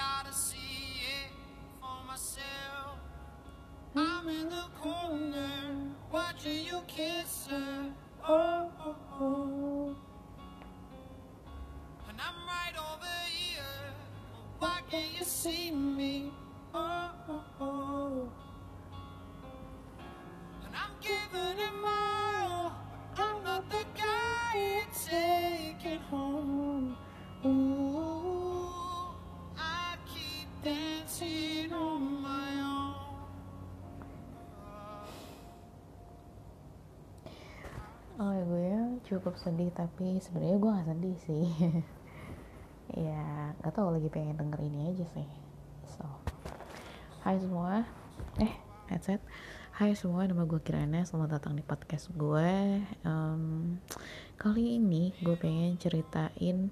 gotta see it for myself. Hmm? I'm in the corner watching you kiss her. Oh, oh, oh. And I'm right over here. Why can't you see me? Oh, oh, oh. And I'm giving it my cukup sedih tapi sebenarnya gue gak sedih sih. Ya nggak tahu lagi pengen denger ini aja sih. So Hai semua. Eh headset. Hai semua nama gue Kirana. Selamat datang di podcast gue Em, kali ini gue pengen ceritain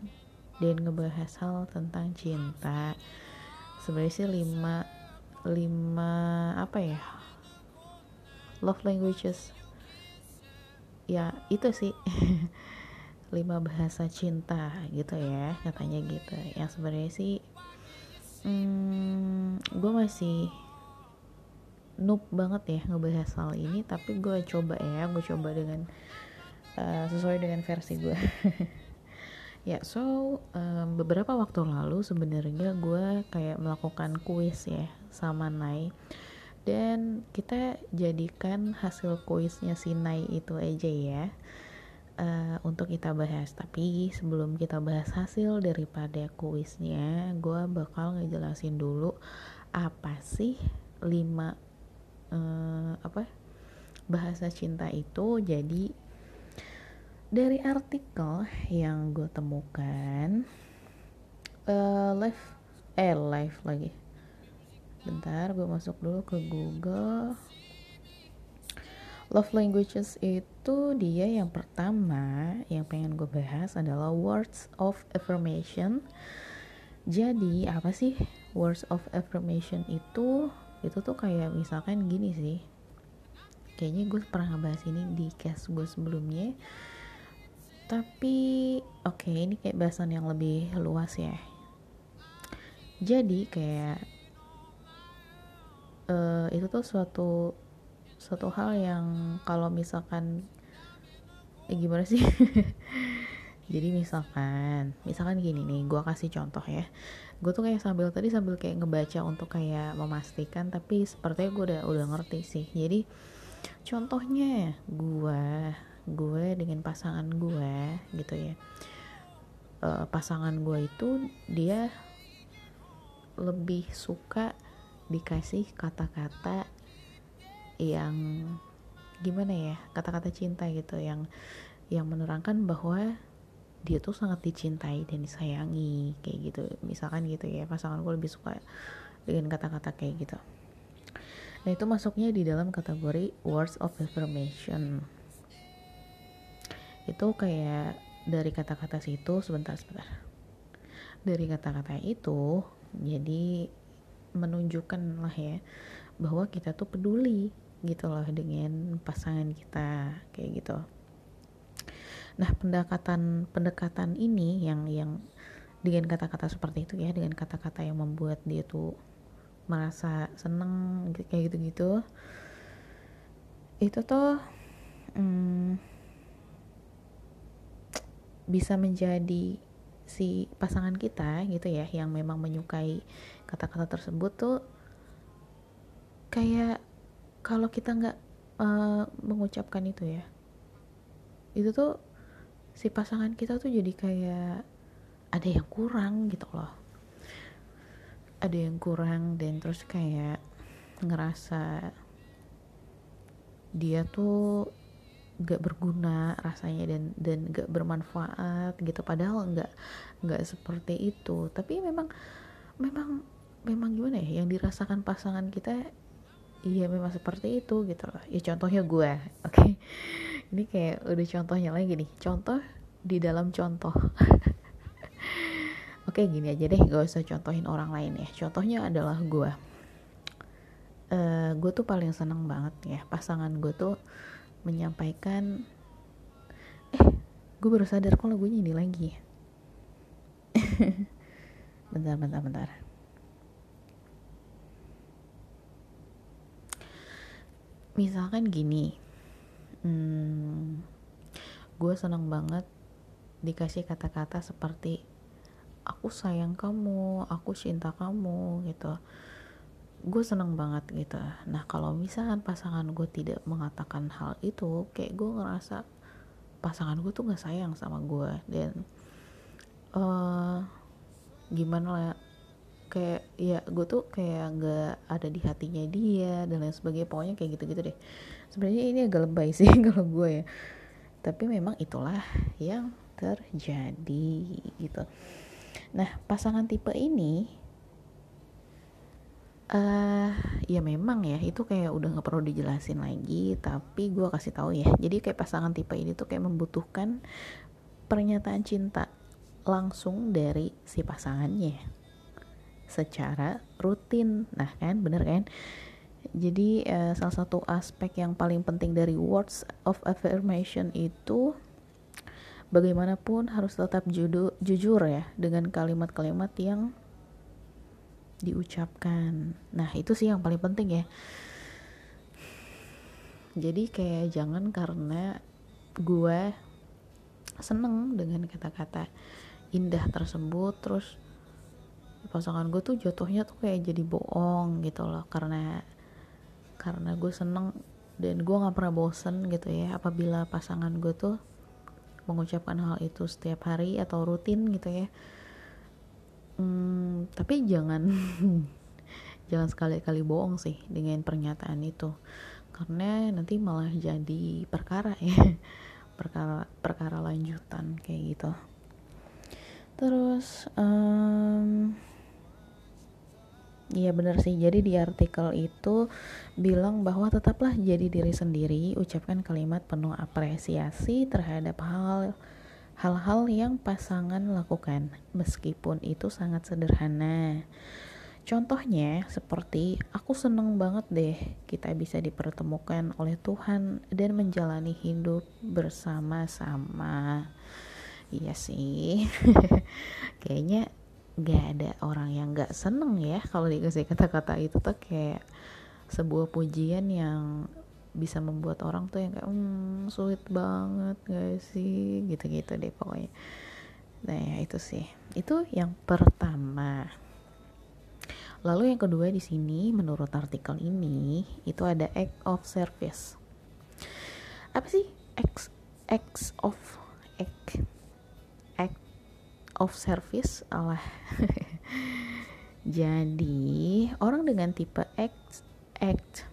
dan ngebahas hal tentang cinta. Sebenarnya sih lima lima apa ya love languages ya itu sih. Lima bahasa cinta gitu ya katanya gitu. Yang sebenarnya sih hmm, gue masih noob banget ya ngebahas hal ini tapi gue coba ya gue coba dengan uh, sesuai dengan versi gue ya so um, beberapa waktu lalu sebenarnya gue kayak melakukan kuis ya sama Nai dan kita jadikan hasil kuisnya si Nai itu aja ya eh, untuk kita bahas. Tapi sebelum kita bahas hasil daripada kuisnya gue bakal ngejelasin dulu apa sih lima eh, apa bahasa cinta itu. Jadi dari artikel yang gue temukan eh live eh live lagi bentar gue masuk dulu ke Google. Love languages itu dia yang pertama yang pengen gue bahas adalah words of affirmation. Jadi apa sih words of affirmation itu? Itu tuh kayak misalkan gini sih. Kayaknya gue pernah ngebahas ini di case gue sebelumnya. Tapi oke ini kayak bahasan yang lebih luas ya. Jadi kayak eh, itu tuh suatu suatu hal yang kalau misalkan eh, gimana sih? Jadi misalkan misalkan gini nih gue kasih contoh ya. Gue tuh kayak sambil tadi sambil kayak ngebaca untuk kayak memastikan tapi sepertinya gue udah udah ngerti sih. Jadi contohnya gue gue dengan pasangan gue gitu ya. Eh, pasangan gue itu dia lebih suka dikasih kata-kata yang gimana ya kata-kata cinta gitu yang yang menerangkan bahwa dia tuh sangat dicintai dan disayangi kayak gitu. Misalkan gitu ya pasangan gue lebih suka dengan kata-kata kayak gitu. Nah itu masuknya di dalam kategori words of affirmation. Itu kayak dari kata-kata situ sebentar sebentar. Dari kata-kata itu jadi menunjukkan lah ya bahwa kita tuh peduli gitu loh dengan pasangan kita kayak gitu. Nah pendekatan pendekatan ini yang yang dengan kata-kata seperti itu ya dengan kata-kata yang membuat dia tuh merasa seneng gitu- kayak gitu-gitu itu tuh hmm, bisa menjadi si pasangan kita gitu ya yang memang menyukai kata-kata tersebut tuh kayak kalau kita nggak eh, mengucapkan itu ya itu tuh si pasangan kita tuh jadi kayak ada yang kurang gitu loh. Ada yang kurang dan terus kayak ngerasa dia tuh gak berguna rasanya dan dan gak bermanfaat gitu. Padahal nggak nggak seperti itu. Tapi memang memang memang gimana ya yang dirasakan pasangan kita iya memang seperti itu gitu loh. Ya contohnya gue oke. Ini kayak udah contohnya lagi nih. Contoh di dalam contoh. Oke gini aja deh gak usah contohin orang lain ya. Contohnya adalah gue. Eh gue tuh paling seneng banget ya pasangan gue tuh menyampaikan eh gue baru sadar kok lagunya ini lagi. Bentar bentar bentar misalkan gini hmm, gue senang banget dikasih kata-kata seperti aku sayang kamu aku cinta kamu gitu. Gue seneng banget gitu. Nah kalau misalkan pasangan gue tidak mengatakan hal itu kayak gue ngerasa pasangan gue tuh gak sayang sama gue dan uh, gimana lah kayak ya gue tuh kayak gak ada di hatinya dia dan lain sebagainya. Pokoknya kayak gitu-gitu deh. Sebenarnya ini agak lebay sih kalau gue ya. Tapi memang itulah yang terjadi gitu. Nah pasangan tipe ini uh, ya memang ya itu kayak udah nggak perlu dijelasin lagi tapi gue kasih tahu ya. Jadi kayak pasangan tipe ini tuh kayak membutuhkan pernyataan cinta langsung dari si pasangannya secara rutin. Nah kan? Bener kan? Jadi uh, salah satu aspek yang paling penting dari words of affirmation itu bagaimanapun harus tetap judu, jujur ya dengan kalimat-kalimat yang diucapkan. Nah itu sih yang paling penting ya. Jadi kayak jangan karena gue seneng dengan kata-kata indah tersebut terus pasangan gue tuh jatuhnya tuh kayak jadi bohong gitu loh karena karena gue seneng dan gue nggak pernah bosen gitu ya apabila pasangan gue tuh mengucapkan hal itu setiap hari atau rutin gitu ya. Hmm, tapi jangan jangan sekali-kali bohong sih dengan pernyataan itu karena nanti malah jadi perkara ya perkara perkara lanjutan kayak gitu. Terus um, Iya benar sih, jadi di artikel itu bilang bahwa tetaplah jadi diri sendiri, ucapkan kalimat penuh apresiasi terhadap hal hal-hal yang pasangan lakukan meskipun itu sangat sederhana. Contohnya seperti aku seneng banget deh kita bisa dipertemukan oleh Tuhan dan menjalani hidup bersama-sama. Iya sih. Kayaknya gak ada orang yang gak seneng ya kalau dikasih kata-kata itu tuh kayak sebuah pujian yang bisa membuat orang tuh yang kayak hmm sulit banget gak sih? Gitu-gitu deh pokoknya. Nah ya itu sih. Itu yang pertama. Lalu yang kedua di sini menurut artikel ini itu ada act of service. Apa sih act of act of service Allah jadi orang dengan tipe act act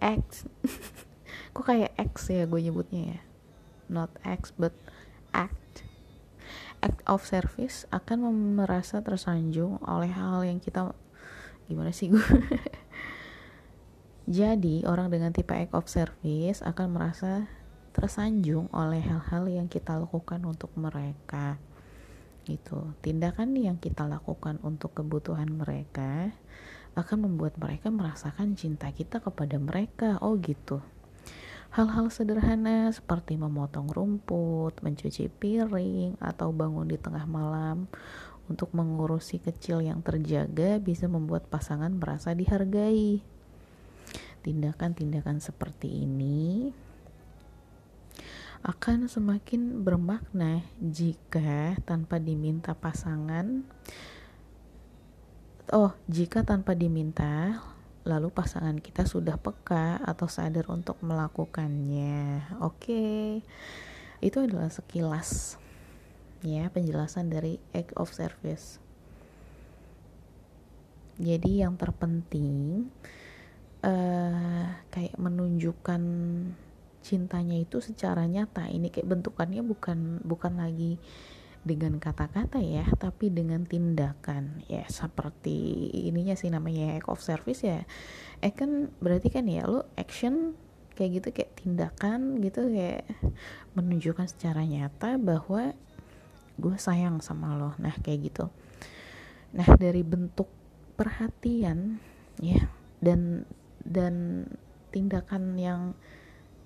X. Kok kayak X ya gue nyebutnya ya? Not X but act. Act of service akan merasa tersanjung oleh hal yang kita gimana sih gue? Jadi orang dengan tipe act of service akan merasa tersanjung oleh hal-hal yang kita lakukan untuk mereka gitu tindakan yang kita lakukan untuk kebutuhan mereka akan membuat mereka merasakan cinta kita kepada mereka. Oh gitu. Hal-hal sederhana seperti memotong rumput, mencuci piring, atau bangun di tengah malam untuk mengurusi kecil yang terjaga bisa membuat pasangan merasa dihargai. Tindakan-tindakan seperti ini akan semakin bermakna jika tanpa diminta pasangan Oh, jika tanpa diminta, lalu pasangan kita sudah peka atau sadar untuk melakukannya. Oke, itu adalah sekilas ya penjelasan dari act of service. Jadi yang terpenting uh, kayak menunjukkan cintanya itu secara nyata. Ini kayak bentukannya bukan bukan lagi dengan kata-kata ya tapi dengan tindakan. Ya seperti ininya sih namanya act of service ya. Eh kan berarti kan ya lo action kayak gitu kayak tindakan gitu kayak menunjukkan secara nyata bahwa gue sayang sama lo. Nah kayak gitu. Nah dari bentuk perhatian ya dan dan tindakan yang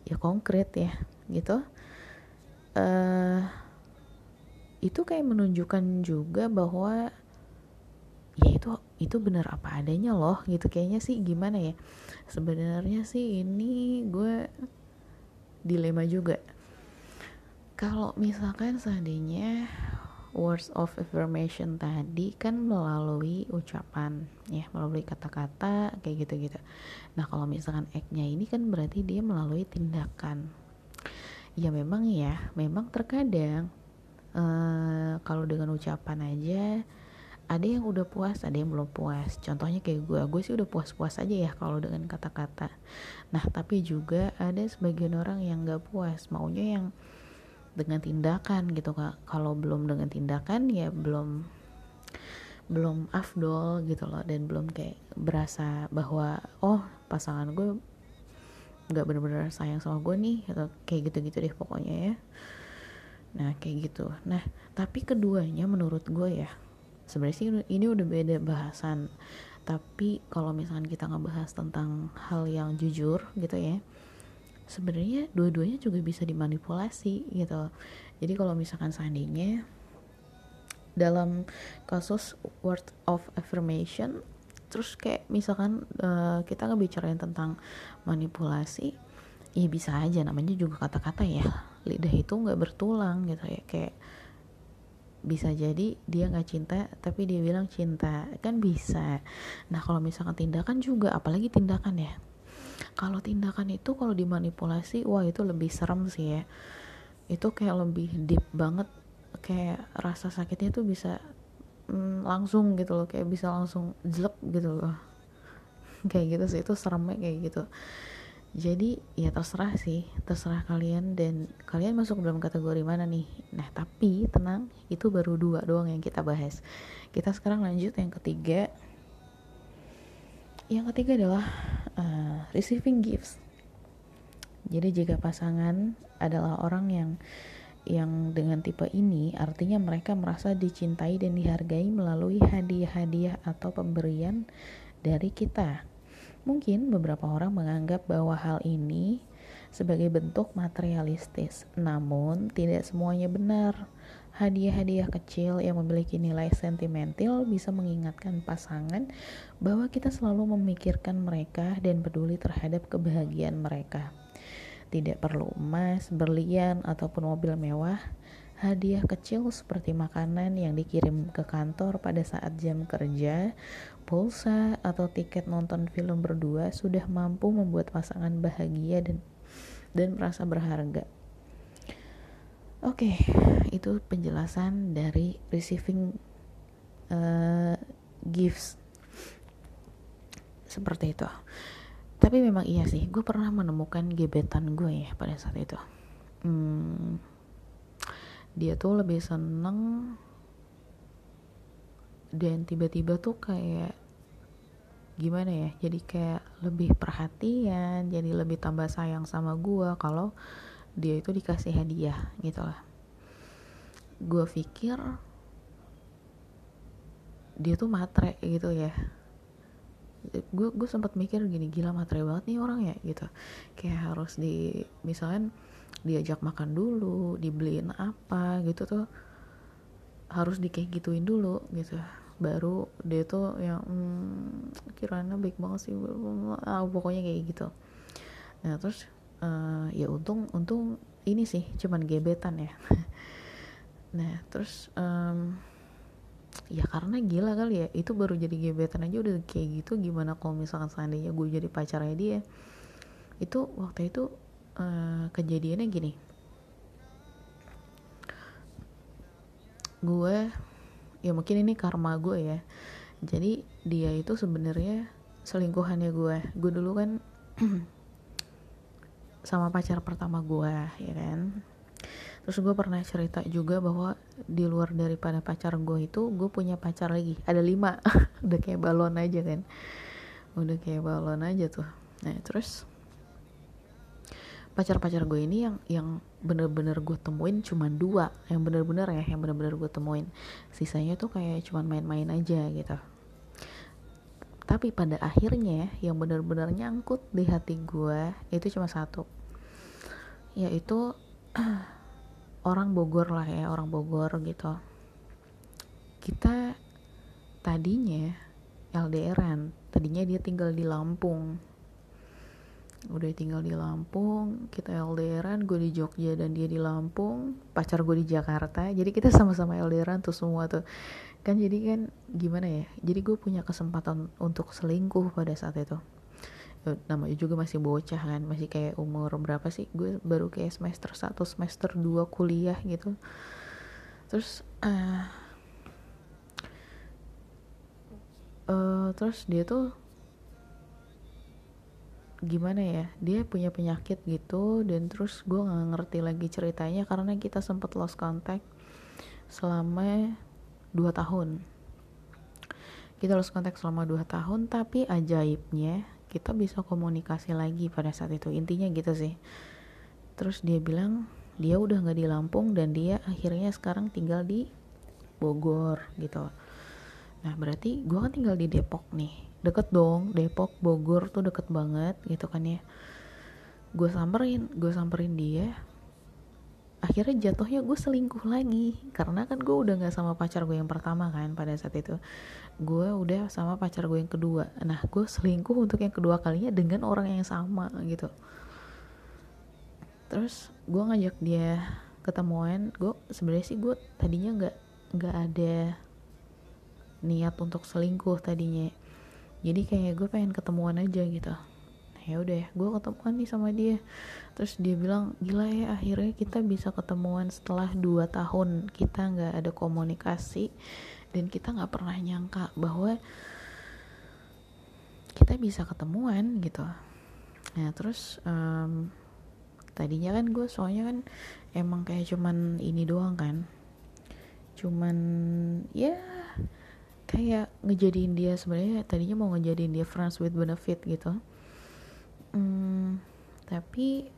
ya konkret ya gitu. Uh, itu kayak menunjukkan juga bahwa ya itu itu bener apa adanya loh gitu. Kayaknya sih gimana ya? Sebenarnya sih ini gue dilema juga. Kalau misalkan seandainya words of affirmation tadi kan melalui ucapan ya melalui kata-kata kayak gitu-gitu. Nah kalau misalkan act-nya ini kan berarti dia melalui tindakan. Ya memang ya memang terkadang uh, kalau dengan ucapan aja ada yang udah puas ada yang belum puas. Contohnya kayak gue gue sih udah puas-puas aja ya kalau dengan kata-kata. Nah tapi juga ada sebagian orang yang gak puas maunya yang dengan tindakan gitu kak. Kalau belum dengan tindakan ya belum belum afdol gitu loh dan belum kayak berasa bahwa oh pasangan gue nggak benar-benar sayang sama gue nih atau kayak gitu-gitu deh pokoknya ya. Nah kayak gitu. Nah tapi keduanya menurut gue ya sebenarnya sih ini udah beda bahasan. Tapi kalau misalkan kita ngebahas tentang hal yang jujur gitu ya sebenarnya dua-duanya juga bisa dimanipulasi gitu jadi kalau misalkan seandainya dalam kasus word of affirmation terus kayak misalkan uh, kita ngebicarain tentang manipulasi ya bisa aja namanya juga kata-kata ya. Lidah itu nggak bertulang gitu ya kayak bisa jadi dia nggak cinta tapi dia bilang cinta kan bisa. Nah kalau misalkan tindakan juga apalagi tindakan ya kalau tindakan itu kalau dimanipulasi wah itu lebih serem sih ya. Itu kayak lebih deep banget. Kayak rasa sakitnya tuh bisa mm, langsung gitu loh. Kayak bisa langsung jelek gitu loh. Kayak gitu sih itu seremnya kayak gitu. Jadi ya terserah sih. Terserah kalian dan kalian masuk dalam kategori mana nih. Nah tapi tenang itu baru dua doang yang kita bahas. Kita sekarang lanjut yang ketiga yang ketiga adalah uh, receiving gifts jadi jika pasangan adalah orang yang yang dengan tipe ini artinya mereka merasa dicintai dan dihargai melalui hadiah-hadiah atau pemberian dari kita. Mungkin beberapa orang menganggap bahwa hal ini sebagai bentuk materialistis, namun tidak semuanya benar. Hadiah-hadiah kecil yang memiliki nilai sentimental bisa mengingatkan pasangan bahwa kita selalu memikirkan mereka dan peduli terhadap kebahagiaan mereka. Tidak perlu emas, berlian, ataupun mobil mewah. Hadiah kecil seperti makanan yang dikirim ke kantor pada saat jam kerja, pulsa, atau tiket nonton film berdua sudah mampu membuat pasangan bahagia dan dan merasa berharga. Oke, okay, itu penjelasan dari receiving uh, gifts seperti itu. Tapi memang iya sih, gue pernah menemukan gebetan gue ya pada saat itu. Hmm, dia tuh lebih seneng dan tiba-tiba tuh kayak gimana ya jadi kayak lebih perhatian jadi lebih tambah sayang sama gue kalau dia itu dikasih hadiah gitu lah. Gue pikir dia tuh matre gitu ya. Gue gue sempat mikir gini gila matre banget nih orang ya gitu. Kayak harus di misalnya diajak makan dulu dibeliin apa gitu tuh harus di kayak gituin dulu gitu. Baru dia tuh yang hmm, kiranya baik banget sih ah, pokoknya kayak gitu. Nah terus uh, ya untung untung ini sih cuman gebetan ya. Nah terus um, ya karena gila kali ya itu baru jadi gebetan aja udah kayak gitu gimana kalau misalkan seandainya gue jadi pacarnya dia? Itu waktu itu uh, kejadiannya gini. Gue ya mungkin ini karma gue ya. Jadi dia itu sebenarnya selingkuhannya gue. Gue dulu kan sama pacar pertama gue ya kan? Terus gue pernah cerita juga bahwa di luar daripada pacar gue itu gue punya pacar lagi. Ada lima. Udah kayak balon aja kan? Udah kayak balon aja tuh. Nah terus pacar-pacar gue ini yang yang bener-bener gue temuin cuma dua. Yang bener-bener ya yang bener-bener gue temuin. Sisanya tuh kayak cuma main-main aja gitu tapi pada akhirnya yang benar-benar nyangkut di hati gue itu cuma satu. Yaitu orang Bogor lah ya orang Bogor gitu. Kita tadinya LDRan tadinya dia tinggal di Lampung. Udah tinggal di Lampung kita LDRan gue di Jogja dan dia di Lampung pacar gue di Jakarta. Jadi kita sama-sama LDRan tuh semua tuh kan jadi kan gimana ya jadi gue punya kesempatan untuk selingkuh pada saat itu. Ya, namanya juga masih bocah kan masih kayak umur berapa sih gue baru kayak semester 1 semester 2 kuliah gitu. Terus uh, uh, terus dia tuh gimana ya dia punya penyakit gitu dan terus gue nggak ngerti lagi ceritanya karena kita sempat lost contact selama 2 tahun. Kita lost contact selama 2 tahun tapi ajaibnya kita bisa komunikasi lagi pada saat itu. Intinya gitu sih. Terus dia bilang dia udah nggak di Lampung dan dia akhirnya sekarang tinggal di Bogor gitu. Nah berarti gue kan tinggal di Depok nih. Deket dong Depok Bogor tuh deket banget gitu kan ya. Gue samperin gue samperin dia akhirnya jatuhnya gue selingkuh lagi. Karena kan gue udah nggak sama pacar gue yang pertama kan pada saat itu. Gue udah sama pacar gue yang kedua. Nah gue selingkuh untuk yang kedua kalinya dengan orang yang sama gitu. Terus gue ngajak dia ketemuan. Gue sebenarnya sih gue tadinya nggak nggak ada niat untuk selingkuh tadinya. Jadi kayak gue pengen ketemuan aja gitu ya udah ya gue ketemuan nih sama dia. Terus dia bilang gila ya akhirnya kita bisa ketemuan setelah dua tahun kita nggak ada komunikasi dan kita nggak pernah nyangka bahwa kita bisa ketemuan gitu. Nah terus um, tadinya kan gue soalnya kan emang kayak cuman ini doang kan. Cuman ya kayak ngejadiin dia sebenarnya tadinya mau ngejadiin dia friends with benefit gitu hmm, tapi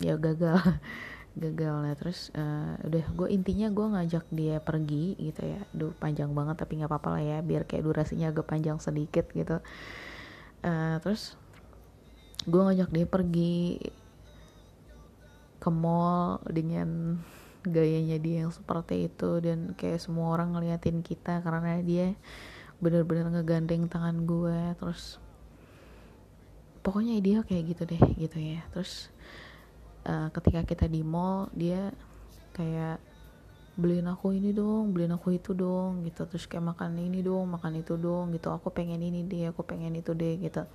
ya gagal gagal lah. Terus uh, udah gue intinya gue ngajak dia pergi gitu ya. Duh panjang banget tapi nggak apa-apa lah ya biar kayak durasinya agak panjang sedikit gitu. Uh, terus gue ngajak dia pergi ke mall dengan gayanya dia yang seperti itu dan kayak semua orang ngeliatin kita karena dia bener-bener ngegandeng tangan gue terus pokoknya dia kayak gitu deh gitu ya. Terus uh, ketika kita di mall dia kayak beliin aku ini dong beliin aku itu dong gitu. Terus kayak makan ini dong makan itu dong gitu. Aku pengen ini deh aku pengen itu deh gitu.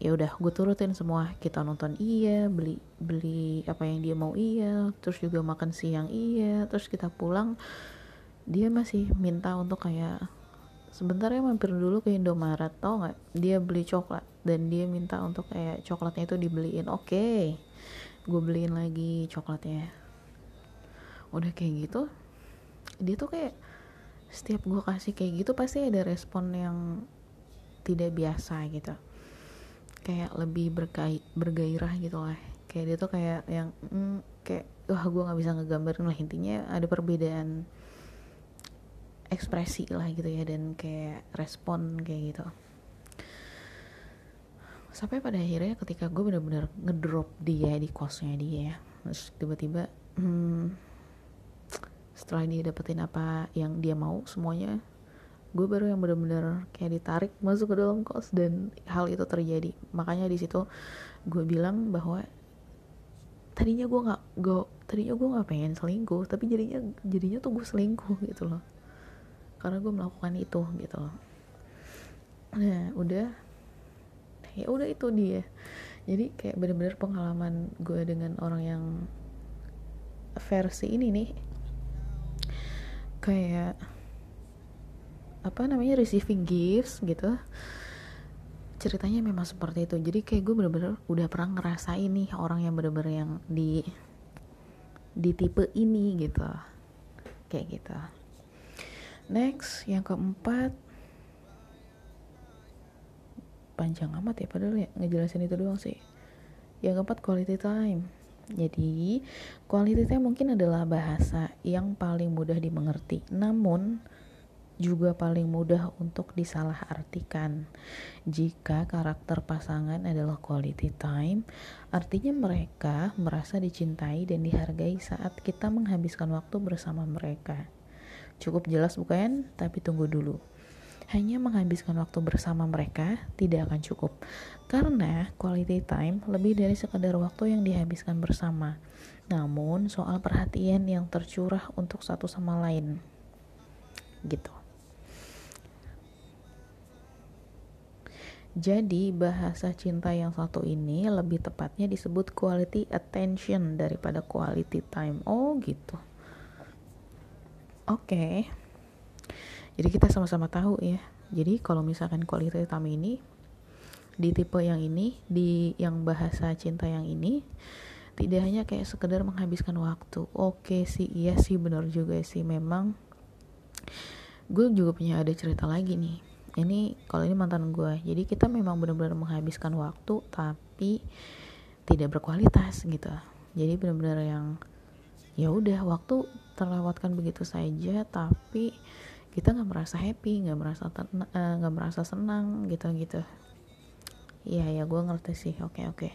Ya udah gue turutin semua. Kita nonton iya beli beli apa yang dia mau iya. Terus juga makan siang iya. Terus kita pulang dia masih minta untuk kayak sebentar ya mampir dulu ke Indomaret tau nggak? Dia beli coklat dan dia minta untuk kayak coklatnya itu dibeliin. Oke okay. gue beliin lagi coklatnya. Udah kayak gitu dia tuh kayak setiap gue kasih kayak gitu pasti ada respon yang tidak biasa gitu. Kayak lebih bergai bergairah gitu lah. Kayak dia tuh kayak yang mm, kayak wah gue nggak bisa ngegambarin lah. Intinya ada perbedaan ekspresi lah gitu ya dan kayak respon kayak gitu sampai pada akhirnya ketika gue bener-bener ngedrop dia di kosnya dia terus tiba-tiba hmm, setelah dia dapetin apa yang dia mau semuanya gue baru yang bener-bener kayak ditarik masuk ke dalam kos dan hal itu terjadi. Makanya di situ gue bilang bahwa tadinya gue nggak gue tadinya gue nggak pengen selingkuh tapi jadinya jadinya tuh gue selingkuh gitu loh. Karena gue melakukan itu gitu nah udah ya udah itu dia. Jadi kayak bener-bener pengalaman gue dengan orang yang versi ini nih kayak apa namanya receiving gifts gitu. Ceritanya memang seperti itu. Jadi kayak gue bener-bener udah pernah ngerasain nih orang yang bener-bener yang di di tipe ini gitu. Kayak gitu. Next yang keempat panjang amat ya padahal ya ngejelasin itu doang sih yang keempat quality time jadi quality time mungkin adalah bahasa yang paling mudah dimengerti namun juga paling mudah untuk disalahartikan. Jika karakter pasangan adalah quality time, artinya mereka merasa dicintai dan dihargai saat kita menghabiskan waktu bersama mereka. Cukup jelas bukan? Tapi tunggu dulu. Hanya menghabiskan waktu bersama mereka tidak akan cukup karena quality time lebih dari sekadar waktu yang dihabiskan bersama namun soal perhatian yang tercurah untuk satu sama lain gitu Jadi bahasa cinta yang satu ini lebih tepatnya disebut quality attention daripada quality time. Oh gitu. Oke. Okay. Jadi kita sama-sama tahu ya. Jadi kalau misalkan quality time ini di tipe yang ini, di yang bahasa cinta yang ini tidak hanya kayak sekedar menghabiskan waktu. Oke sih, iya sih benar juga sih memang gue juga punya ada cerita lagi nih ini kalau ini mantan gue jadi kita memang benar-benar menghabiskan waktu tapi tidak berkualitas gitu jadi benar-benar yang ya udah waktu terlewatkan begitu saja tapi kita nggak merasa happy nggak merasa eh, nggak uh, merasa senang gitu gitu iya ya gue ngerti sih oke okay, oke okay.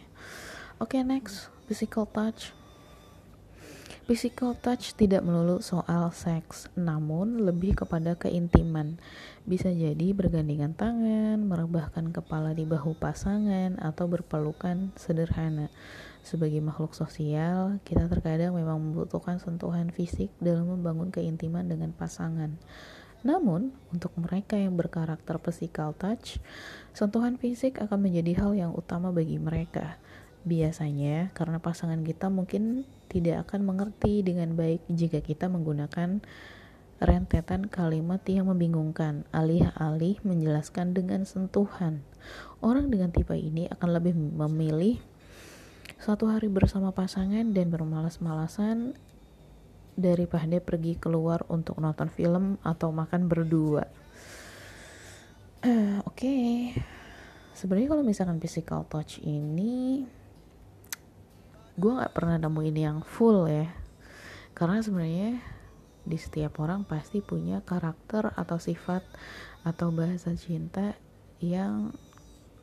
oke okay, next physical touch Physical touch tidak melulu soal seks, namun lebih kepada keintiman. Bisa jadi bergandengan tangan, merebahkan kepala di bahu pasangan, atau berpelukan sederhana. Sebagai makhluk sosial, kita terkadang memang membutuhkan sentuhan fisik dalam membangun keintiman dengan pasangan. Namun, untuk mereka yang berkarakter physical touch, sentuhan fisik akan menjadi hal yang utama bagi mereka. Biasanya, karena pasangan kita mungkin tidak akan mengerti dengan baik jika kita menggunakan rentetan kalimat yang membingungkan, alih-alih menjelaskan dengan sentuhan. Orang dengan tipe ini akan lebih memilih satu hari bersama pasangan dan bermalas-malasan daripada pergi keluar untuk nonton film atau makan berdua. Uh, Oke, okay. sebenarnya kalau misalkan physical touch ini gue nggak pernah nemuin yang full ya karena sebenarnya di setiap orang pasti punya karakter atau sifat atau bahasa cinta yang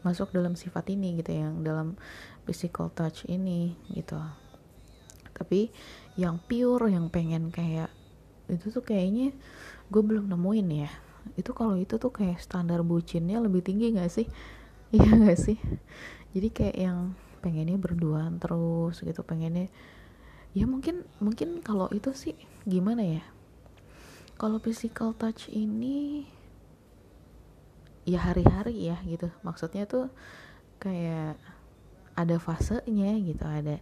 masuk dalam sifat ini gitu yang dalam physical touch ini gitu tapi yang pure yang pengen kayak itu tuh kayaknya gue belum nemuin ya. Itu kalau itu tuh kayak standar bucinnya lebih tinggi gak sih? Iya gak sih? Jadi kayak yang pengennya berduaan terus gitu pengennya ya mungkin mungkin kalau itu sih gimana ya? Kalau physical touch ini ya hari-hari ya gitu. Maksudnya tuh kayak ada fasenya gitu ada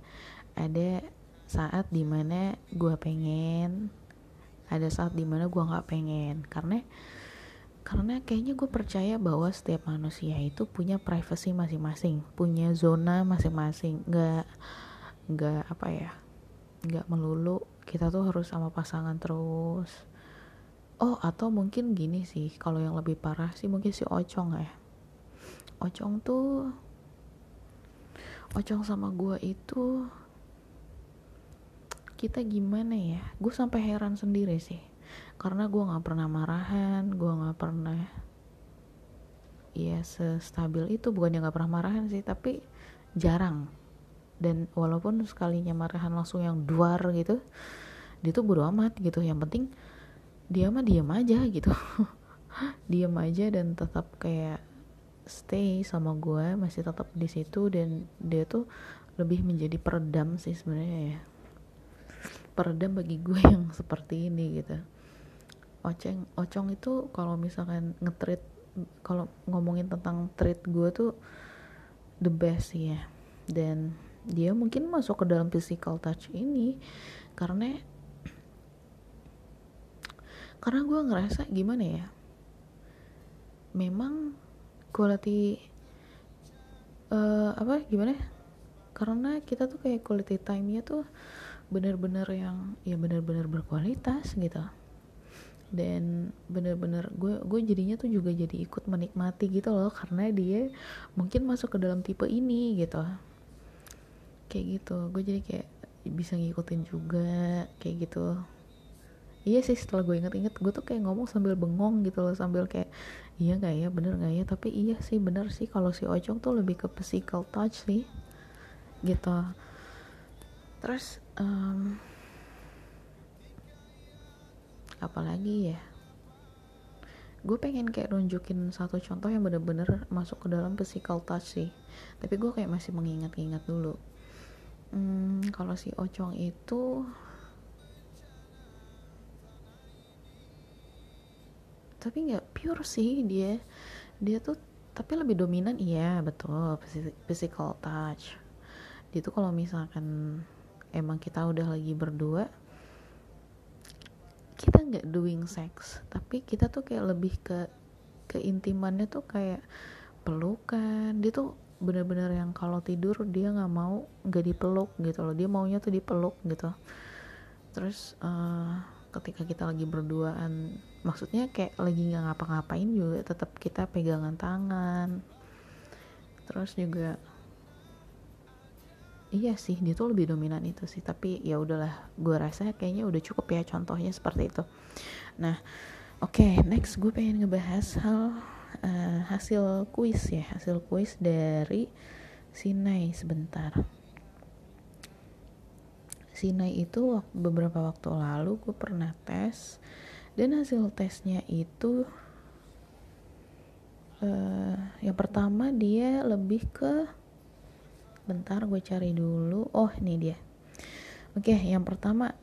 ada saat di mana gue pengen ada saat di mana gue nggak pengen. Karena karena kayaknya gue percaya bahwa setiap manusia itu punya privacy masing-masing punya zona masing-masing. Nggak nggak apa ya nggak melulu kita tuh harus sama pasangan terus. Oh atau mungkin gini sih kalau yang lebih parah sih mungkin si Ocong ya. Ocong tuh Ocong sama gue itu kita gimana ya? Gue sampai heran sendiri sih. Karena gue nggak pernah marahan gue nggak pernah ya sestabil itu. Bukan yang nggak pernah marahan sih tapi jarang. Dan walaupun sekalinya marahan langsung yang duar gitu dia tuh bodo amat gitu. Yang penting dia mah diam aja gitu. Diam aja dan tetap kayak stay sama gue masih tetap di situ. Dan dia tuh lebih menjadi peredam sih sebenarnya ya peredam bagi gue yang seperti ini gitu. Oceng ocong itu kalau misalkan ngetreat kalau ngomongin tentang treat gue tuh the best ya. Dan dia mungkin masuk ke dalam physical touch ini karena karena gue ngerasa gimana ya memang quality uh, apa gimana karena kita tuh kayak quality time-nya tuh bener-bener yang ya bener-bener berkualitas gitu. Dan bener-bener gue gue jadinya tuh juga jadi ikut menikmati gitu loh karena dia mungkin masuk ke dalam tipe ini gitu. Kayak gitu. Gue jadi kayak bisa ngikutin juga kayak gitu. Iya sih setelah gue inget-inget gue tuh kayak ngomong sambil bengong gitu loh sambil kayak iya gak ya bener gak ya? Tapi iya sih bener sih kalau si Ojong tuh lebih ke physical touch sih gitu terus um, apalagi ya? Gue pengen kayak nunjukin satu contoh yang bener-bener masuk ke dalam physical touch sih. Tapi gue kayak masih mengingat-ingat dulu. Hmm, kalau si Ocong itu tapi nggak pure sih dia. Dia tuh tapi lebih dominan iya betul physical touch. Dia tuh kalau misalkan emang kita udah lagi berdua kita nggak doing sex tapi kita tuh kayak lebih ke keintimannya tuh kayak pelukan. Dia tuh bener-bener yang kalau tidur dia nggak mau nggak dipeluk gitu loh. Dia maunya tuh dipeluk gitu. Terus uh, ketika kita lagi berduaan maksudnya kayak lagi nggak ngapa-ngapain juga tetap kita pegangan tangan. Terus juga iya sih dia tuh lebih dominan itu sih tapi ya udahlah gue rasa kayaknya udah cukup ya contohnya seperti itu. Nah oke okay, next gue pengen ngebahas hal uh, hasil kuis ya hasil kuis dari Sinai sebentar. Sinai itu beberapa waktu lalu gue pernah tes dan hasil tesnya itu uh, yang pertama dia lebih ke bentar gue cari dulu. Oh ini dia. Oke okay, yang pertama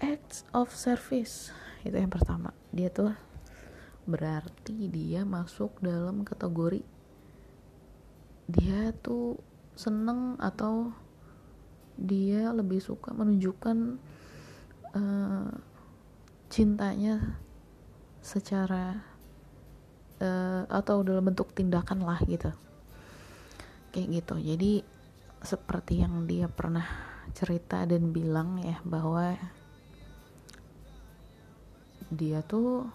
acts of service. Itu yang pertama. Dia tuh berarti dia masuk dalam kategori dia tuh seneng atau dia lebih suka menunjukkan uh, cintanya secara uh, atau dalam bentuk tindakan lah gitu kayak gitu. Jadi seperti yang dia pernah cerita dan bilang ya bahwa dia tuh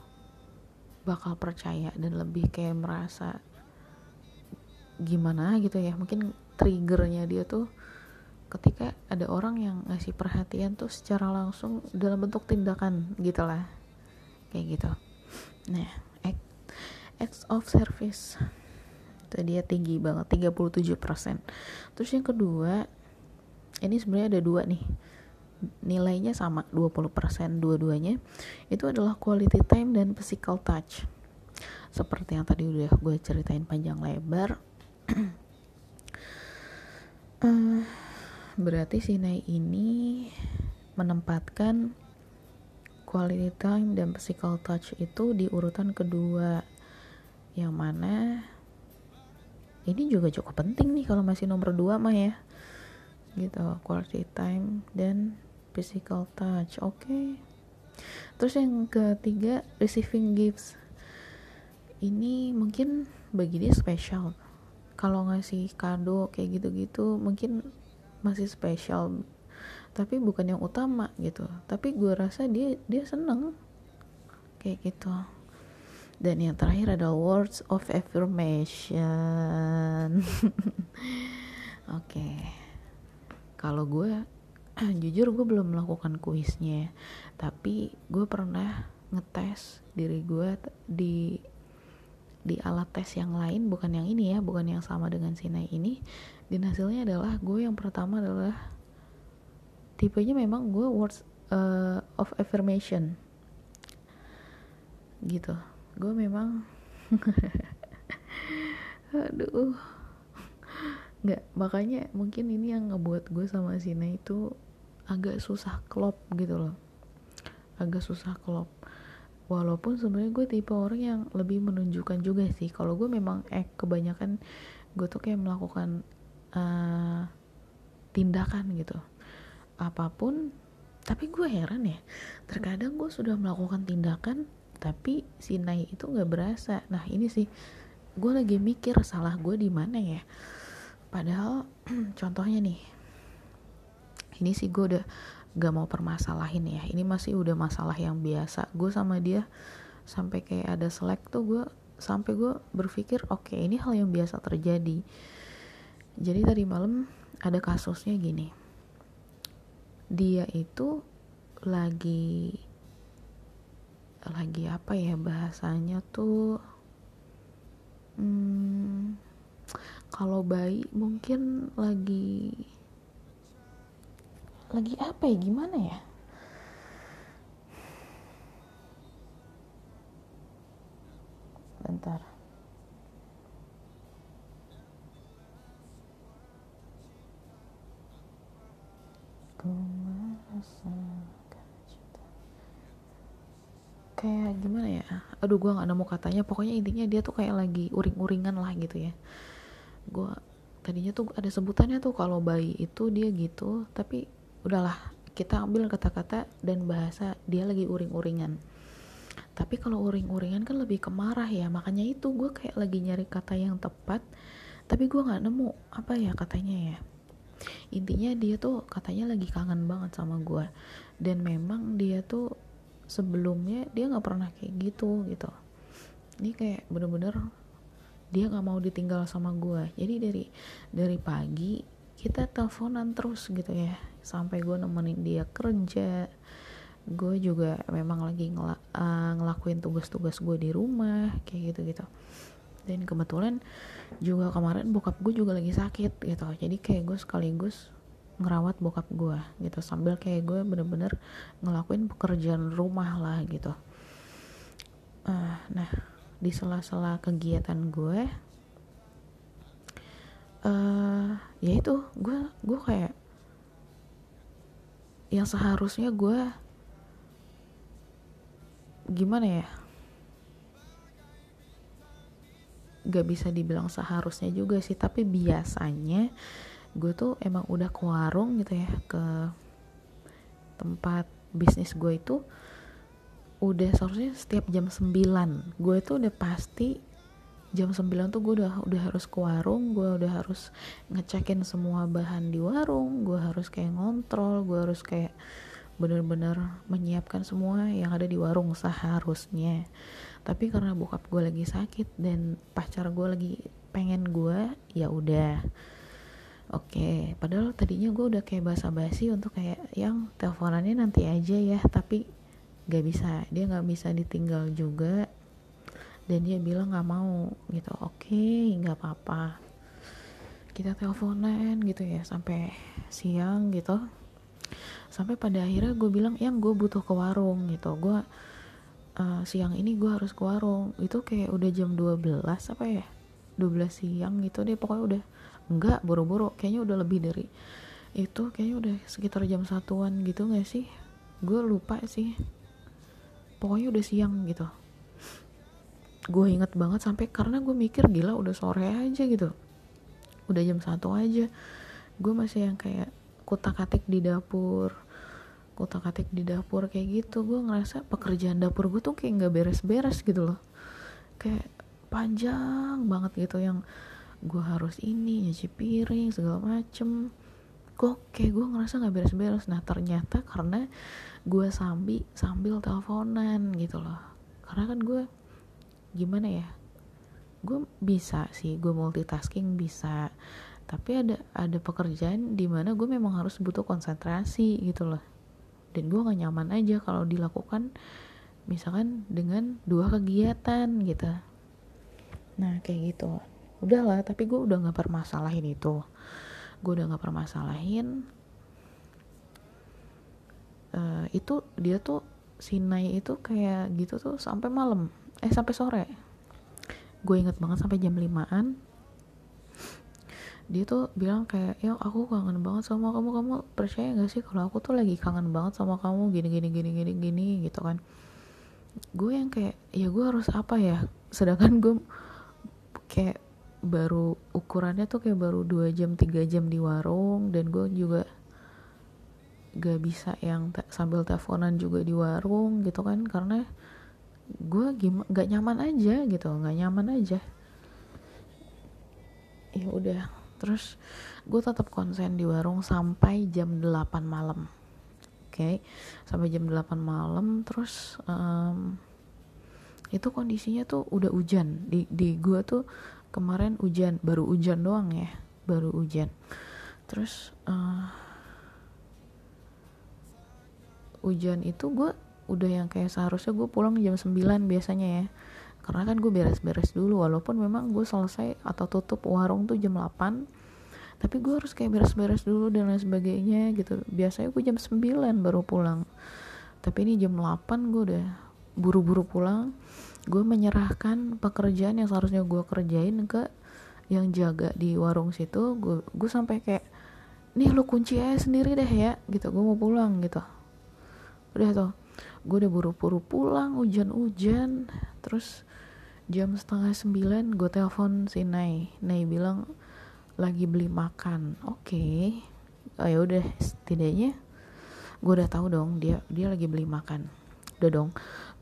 bakal percaya dan lebih kayak merasa gimana gitu ya. Mungkin triggernya dia tuh ketika ada orang yang ngasih perhatian tuh secara langsung dalam bentuk tindakan gitulah. Kayak gitu. Nah act, acts of service itu dia tinggi banget 37% terus yang kedua ini sebenarnya ada dua nih. Nilainya sama 20% dua-duanya. Itu adalah quality time dan physical touch. Seperti yang tadi udah gue ceritain panjang lebar. Uh, berarti Sinai ini menempatkan quality time dan physical touch itu di urutan kedua. Yang mana ini juga cukup penting nih kalau masih nomor dua mah ya. Gitu quality time dan physical touch. Oke. Okay. terus yang ketiga receiving gifts. Ini mungkin bagi dia spesial kalau ngasih kado kayak gitu-gitu mungkin masih spesial tapi bukan yang utama gitu. Tapi gue rasa dia dia seneng. Kayak gitu dan yang terakhir ada words of affirmation. Oke. Okay. kalau gue jujur gue belum melakukan kuisnya. Tapi gue pernah ngetes diri gue di di alat tes yang lain bukan yang ini ya bukan yang sama dengan Sinai ini. Dan hasilnya adalah gue yang pertama adalah tipenya memang gue words uh, of affirmation. Gitu gue memang aduh. Nggak makanya mungkin ini yang ngebuat gue sama Sina itu agak susah klop gitu loh. Agak susah klop. Walaupun sebenarnya gue tipe orang yang lebih menunjukkan juga sih. Kalau gue memang eh kebanyakan gue tuh kayak melakukan uh, tindakan gitu. Apa pun tapi gue heran ya terkadang gue sudah melakukan tindakan tapi si Nai itu nggak berasa. Nah ini sih gue lagi mikir salah gue di mana ya. Padahal contohnya nih ini sih gue udah gak mau permasalahin ya. Ini masih udah masalah yang biasa. Gue sama dia sampai kayak ada selek tuh gue sampai gue berpikir oke okay, ini hal yang biasa terjadi. Jadi tadi malam ada kasusnya gini. Dia itu lagi lagi apa ya bahasanya tuh hmm, kalau bayi mungkin lagi lagi apa ya gimana ya bentar cinta. Kayak gimana ya? Aduh gue nggak nemu katanya. Pokoknya intinya dia tuh kayak lagi uring-uringan lah gitu ya. Gue tadinya tuh ada sebutannya tuh kalau bayi itu dia gitu tapi udahlah kita ambil kata-kata dan bahasa dia lagi uring-uringan. Tapi kalau uring-uringan kan lebih kemarah ya. Makanya itu gue kayak lagi nyari kata yang tepat tapi gue nggak nemu apa ya katanya ya. Intinya dia tuh katanya lagi kangen banget sama gue dan memang dia tuh sebelumnya dia nggak pernah kayak gitu gitu. Ini kayak bener-bener dia nggak mau ditinggal sama gue jadi dari dari pagi kita teleponan terus gitu ya. Sampai gue nemenin dia kerja. Gue juga memang lagi ngel uh, ngelakuin tugas-tugas gue di rumah kayak gitu gitu. Dan kebetulan juga kemarin bokap gue juga lagi sakit gitu. Jadi kayak gue sekaligus ngerawat bokap gue gitu. Sambil kayak gue bener-bener ngelakuin pekerjaan rumah lah gitu. Uh, nah di sela-sela kegiatan gue uh, ya itu gue gue kayak yang seharusnya gue gimana ya? Gak bisa dibilang seharusnya juga sih tapi biasanya gue tuh emang udah ke warung gitu ya ke tempat bisnis gue itu udah seharusnya setiap jam 9 gue tuh udah pasti jam 9 tuh gue udah udah harus ke warung gue udah harus ngecekin semua bahan di warung gue harus kayak ngontrol gue harus kayak bener-bener menyiapkan semua yang ada di warung seharusnya. Tapi karena bokap gue lagi sakit dan pacar gue lagi pengen gue ya udah oke okay. padahal tadinya gue udah kayak basa-basi untuk kayak yang teleponannya nanti aja ya tapi gak bisa. Dia gak bisa ditinggal juga dan dia bilang gak mau gitu. Oke okay, nggak apa-apa. Kita teleponan gitu ya sampai siang gitu. Sampai pada akhirnya gue bilang yang gue butuh ke warung gitu. Gue uh, siang ini gue harus ke warung. Itu kayak udah jam 12 apa ya? 12 siang gitu deh pokoknya udah enggak buru-buru. Kayaknya udah lebih dari itu kayaknya udah sekitar jam satuan gitu gak sih? Gue lupa sih. Pokoknya udah siang gitu. Gue inget banget sampai karena gue mikir gila udah sore aja gitu. Udah jam satu aja. Gue masih yang kayak kutak atik di dapur kutak atik di dapur kayak gitu. Gue ngerasa pekerjaan dapur gue tuh kayak nggak beres-beres gitu loh. Kayak panjang banget gitu yang gue harus ini nyuci piring segala macem. Kok kayak gue ngerasa nggak beres-beres. Nah ternyata karena gue sambil sambil teleponan gitu loh. Karena kan gue gimana ya gue bisa sih gue multitasking bisa. Tapi ada ada pekerjaan di mana gue memang harus butuh konsentrasi gitu loh. Dan gue gak nyaman aja kalau dilakukan misalkan dengan dua kegiatan gitu. Nah kayak gitu udahlah tapi gue udah gak permasalahin itu. Gue udah gak permasalahin uh, itu dia tuh Sinai itu kayak gitu tuh sampai malam eh sampai sore. Gue inget banget sampai jam limaan. Dia tuh bilang kayak ya aku kangen banget sama kamu. Kamu percaya gak sih kalau aku tuh lagi kangen banget sama kamu? Gini gini gini gini gini gitu kan. Gue yang kayak ya gue harus apa ya? Sedangkan gue kayak baru ukurannya tuh kayak baru dua jam tiga jam di warung. Dan gue juga gak bisa yang sambil teleponan juga di warung gitu kan. Karena gue gak nyaman aja gitu gak nyaman aja. Ya udah terus gue tetap konsen di warung sampai jam 8 malam. Oke okay? sampai jam 8 malam terus um, itu kondisinya tuh udah hujan. Di di gue tuh kemarin hujan baru hujan doang ya baru hujan. Terus uh, hujan itu gue udah yang kayak seharusnya gue pulang jam 9 biasanya ya. Karena kan gue beres-beres dulu walaupun memang gue selesai atau tutup warung tuh jam 8 tapi gue harus kayak beres-beres dulu dan lain sebagainya gitu. Biasanya gue jam 9 baru pulang. Tapi ini jam 8 gue udah buru-buru pulang gue menyerahkan pekerjaan yang seharusnya gue kerjain ke yang jaga di warung situ. Gue gue sampai kayak nih lu kunci aja sendiri deh ya gitu. Gue mau pulang gitu. Udah tuh gue udah buru-buru pulang hujan-hujan. Terus jam setengah sembilan gue telepon si Nay Nay bilang lagi beli makan. Oke. Okay. oh ya udah setidaknya gue udah tahu dong dia dia lagi beli makan udah dong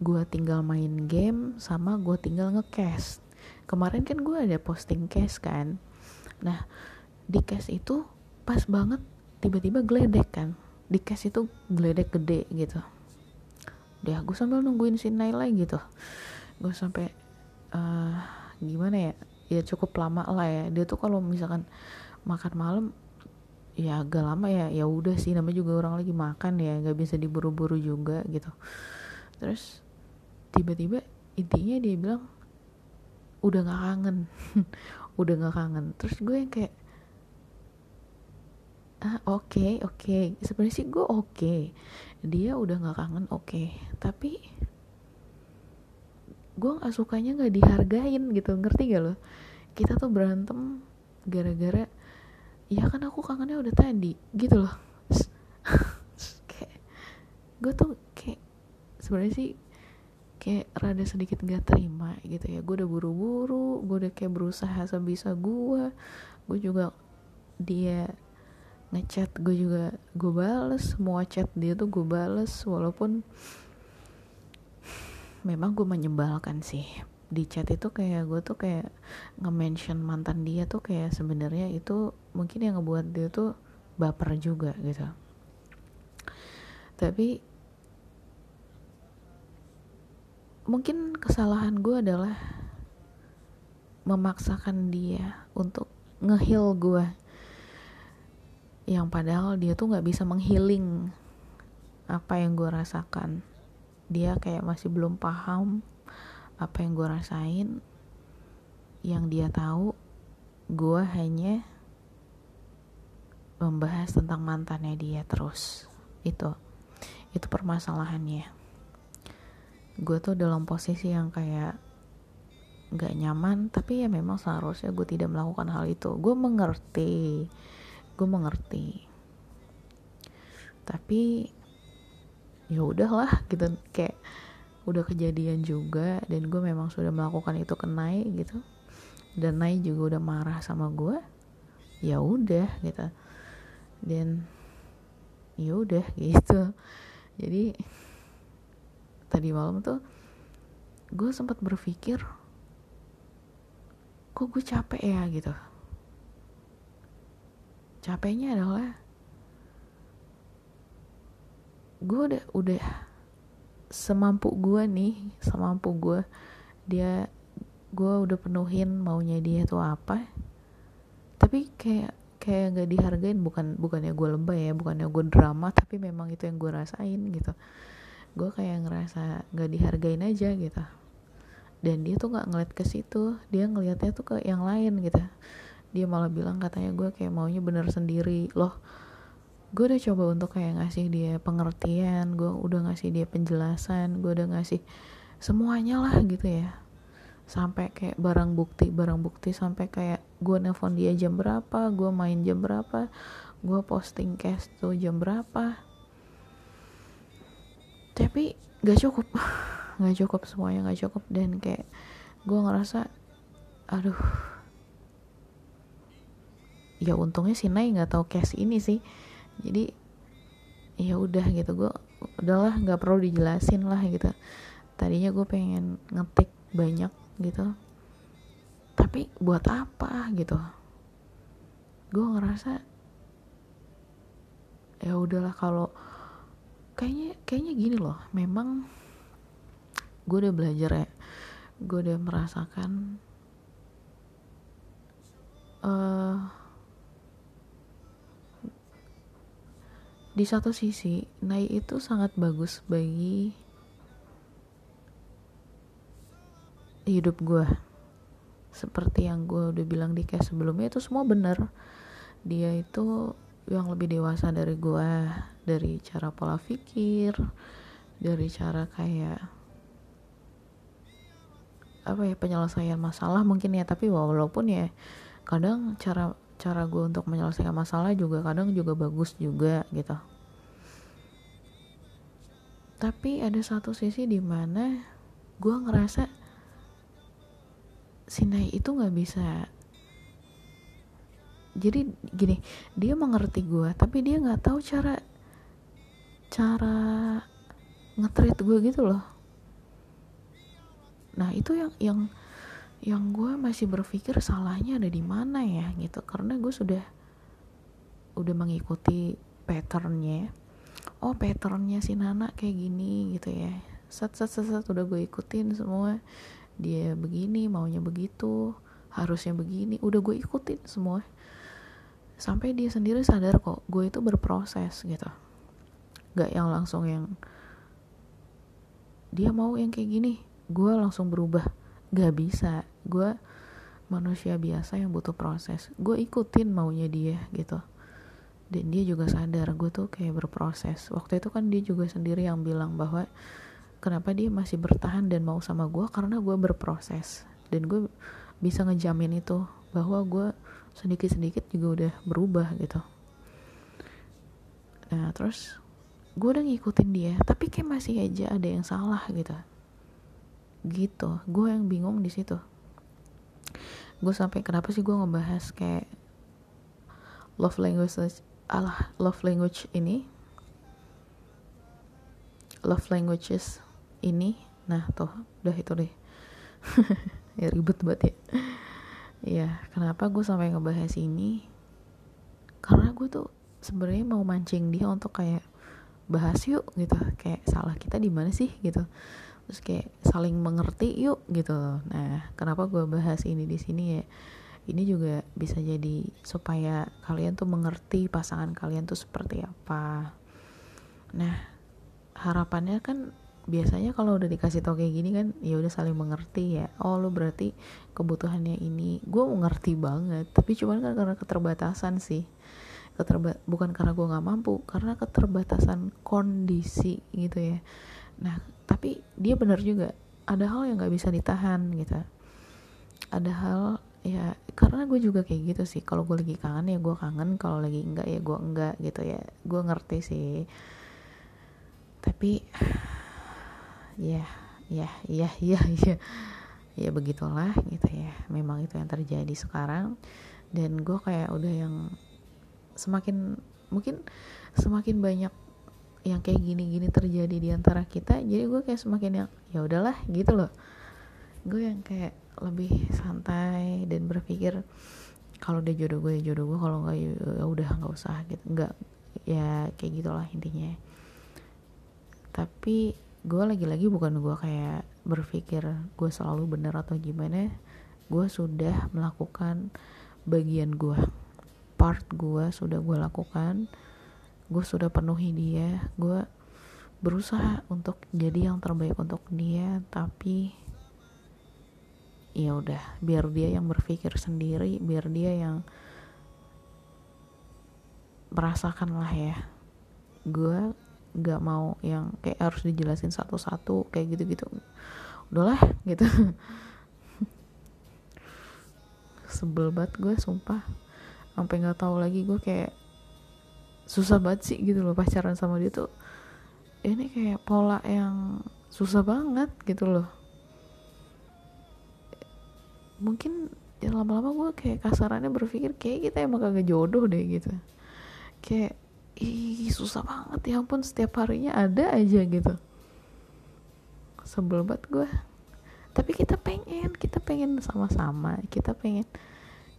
gue tinggal main game sama gue tinggal ngecast kemarin kan gue ada posting case kan. Nah di case itu pas banget tiba-tiba geledek kan. Di case itu geledek gede gitu. Deh gue sambil nungguin si Naila gitu. Gue sampai uh, gimana ya? Ya cukup lama lah ya. Dia tuh kalau misalkan makan malam ya agak lama ya. Ya udah sih namanya juga orang lagi makan ya. Nggak bisa diburu-buru juga gitu terus tiba-tiba intinya dia bilang udah gak kangen udah gak kangen terus gue yang kayak ah oke okay, oke okay. sebenarnya sih gue oke okay. dia udah gak kangen oke okay. tapi gue gak sukanya gak dihargain gitu ngerti gak lo kita tuh berantem gara-gara ya kan aku kangennya udah tadi gitu loh kayak gue tuh sebenarnya sih kayak rada sedikit gak terima gitu ya. Gue udah buru-buru gue udah kayak berusaha sebisa gue gue juga dia ngechat gue juga gue bales semua chat dia tuh gue bales walaupun memang gue menyebalkan sih. Di chat itu kayak gue tuh kayak nge-mention mantan dia tuh kayak sebenarnya itu mungkin yang ngebuat dia tuh baper juga gitu. Tapi mungkin kesalahan gue adalah memaksakan dia untuk ngehil gue yang padahal dia tuh nggak bisa menghealing apa yang gue rasakan. Dia kayak masih belum paham apa yang gue rasain. Yang dia tahu gue hanya membahas tentang mantannya dia terus. Itu itu permasalahannya gue tuh dalam posisi yang kayak gak nyaman tapi ya memang seharusnya gue tidak melakukan hal itu. Gue mengerti gue mengerti. Tapi ya udahlah gitu kayak udah kejadian juga dan gue memang sudah melakukan itu ke Nai gitu. Dan Nai juga udah marah sama gue ya udah gitu. Dan ya udah gitu. Jadi tadi malam tuh gue sempat berpikir kok gue capek ya? Gitu. Capeknya adalah gue udah udah semampu gue nih semampu gue dia gue udah penuhin maunya dia tuh apa. Tapi kayak kayak gak dihargain bukan bukannya gue lebay ya bukannya gue drama tapi memang itu yang gue rasain gitu gue kayak ngerasa gak dihargain aja gitu. Dan dia tuh nggak ngeliat ke situ dia ngeliatnya tuh ke yang lain gitu. Dia malah bilang katanya gue kayak maunya bener sendiri. Loh gue udah coba untuk kayak ngasih dia pengertian gue udah ngasih dia penjelasan gue udah ngasih semuanya lah gitu ya. Sampai kayak barang bukti barang bukti sampai kayak gue nelfon dia jam berapa gue main jam berapa gue posting cash tuh jam berapa tapi gak cukup. Gak cukup semuanya gak cukup. Dan kayak gue ngerasa aduh. Ya untungnya si Nay nggak tahu case ini sih. Jadi ya udah gitu. Gue udahlah nggak perlu dijelasin lah gitu. Tadinya gue pengen ngetik banyak gitu. Tapi buat apa gitu? Gue ngerasa ya udahlah kalau kayaknya kayaknya gini loh memang gue udah belajar ya gue udah merasakan uh, di satu sisi Nai itu sangat bagus bagi hidup gue. Seperti yang gue udah bilang di case sebelumnya itu semua benar. Dia itu yang lebih dewasa dari gue dari cara pola pikir dari cara kayak apa ya penyelesaian masalah mungkin ya. Tapi walaupun ya kadang cara cara gue untuk menyelesaikan masalah juga kadang juga bagus juga gitu. Tapi ada satu sisi di mana gue ngerasa Sinai itu nggak bisa. Jadi gini dia mengerti gue tapi dia nggak tahu cara cara ngetrit gue gitu loh. Nah itu yang yang yang gue masih berpikir salahnya ada di mana ya gitu. Karena gue sudah udah mengikuti patternnya. Oh patternnya si Nana kayak gini gitu ya. Set set set, set udah gue ikutin semua. Dia begini maunya begitu harusnya begini. Udah gue ikutin semua. Sampai dia sendiri sadar kok gue itu berproses gitu gak yang langsung yang dia mau yang kayak gini. Gue langsung berubah. Gak bisa. Gue manusia biasa yang butuh proses. Gue ikutin maunya dia gitu. Dan dia juga sadar gue tuh kayak berproses. Waktu itu kan dia juga sendiri yang bilang bahwa kenapa dia masih bertahan dan mau sama gue karena gue berproses. Dan gue bisa ngejamin itu bahwa gue sedikit-sedikit juga udah berubah gitu. Nah terus gue udah ngikutin dia tapi kayak masih aja ada yang salah gitu. Gitu gue yang bingung di situ. Gue sampai kenapa sih gue ngebahas kayak love language alah love language ini? Love languages ini nah tuh udah itu deh. Ya ribet banget ya. Ya kenapa gue sampai ngebahas ini? Karena gue tuh sebenarnya mau mancing dia untuk kayak bahas yuk gitu. Kayak salah kita di mana sih? gitu. Terus kayak saling mengerti yuk gitu. Nah kenapa gue bahas ini di sini ya? Ini juga bisa jadi supaya kalian tuh mengerti pasangan kalian tuh seperti apa. Nah harapannya kan biasanya kalau udah dikasih tau kayak gini kan ya udah saling mengerti ya. Oh lu berarti kebutuhannya ini. Gue mengerti banget tapi cuman kan karena keterbatasan sih Keterba bukan karena gue nggak mampu karena keterbatasan kondisi gitu ya. Nah tapi dia benar juga ada hal yang nggak bisa ditahan gitu. Ada hal ya karena gue juga kayak gitu sih. Kalau gue lagi kangen ya gue kangen kalau lagi enggak ya gue enggak gitu ya. Gue ngerti sih. Tapi ya ya ya ya ya. Ya begitulah gitu ya. Memang itu yang terjadi sekarang. Dan gue kayak udah yang semakin mungkin semakin banyak yang kayak gini-gini terjadi di antara kita jadi gue kayak semakin yang ya udahlah gitu loh. Gue yang kayak lebih santai dan berpikir kalau dia jodoh gue ya jodoh gue kalau nggak ya udah nggak usah gitu. Nggak ya kayak gitulah intinya. Tapi gue lagi-lagi bukan gue kayak berpikir gue selalu benar atau gimana gue sudah melakukan bagian gue part gue sudah gue lakukan gue sudah penuhi dia gue berusaha untuk jadi yang terbaik untuk dia tapi ya udah biar dia yang berpikir sendiri biar dia yang merasakan lah ya. Gue gak mau yang kayak harus dijelasin satu-satu kayak gitu-gitu. Udahlah gitu. Sebel banget gue sumpah sampai nggak tahu lagi gue kayak susah banget sih gitu loh pacaran sama dia tuh. Ini kayak pola yang susah banget gitu loh. Mungkin ya lama-lama gue kayak kasarannya berpikir kayak kita emang kagak jodoh deh gitu. Kayak ih susah banget ya ampun setiap harinya ada aja gitu. Sebel banget gue tapi kita pengen kita pengen sama-sama kita pengen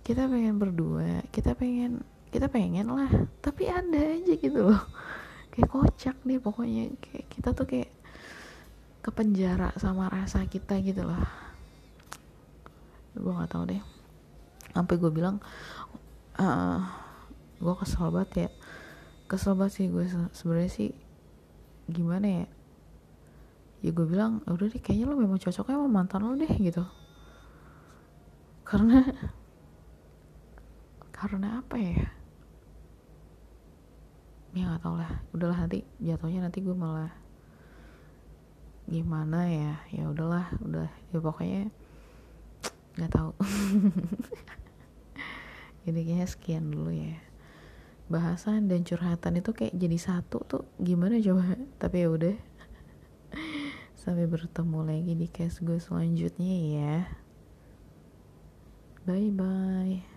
kita pengen berdua kita pengen kita pengen lah. Tapi ada aja gitu loh. Kayak kocak deh pokoknya. Kayak kita tuh kayak kepenjara sama rasa kita gitu loh. Gue nggak tahu deh. Sampai gue bilang uh, gue kesel banget ya. Kesel banget sih gue sebenarnya sih gimana ya? Ya gue bilang ya udah deh kayaknya lo memang cocoknya sama mantan lo deh gitu. Karena karena apa ya? Ya nggak tau lah. Udahlah nanti jatuhnya nanti gue malah gimana ya? Ya udahlah udah. Ya pokoknya nggak tahu. Jadi kayaknya sekian dulu ya. Bahasan dan curhatan itu kayak jadi satu tuh gimana coba? Tapi ya udah. Sampai bertemu lagi di case gue selanjutnya ya. Bye bye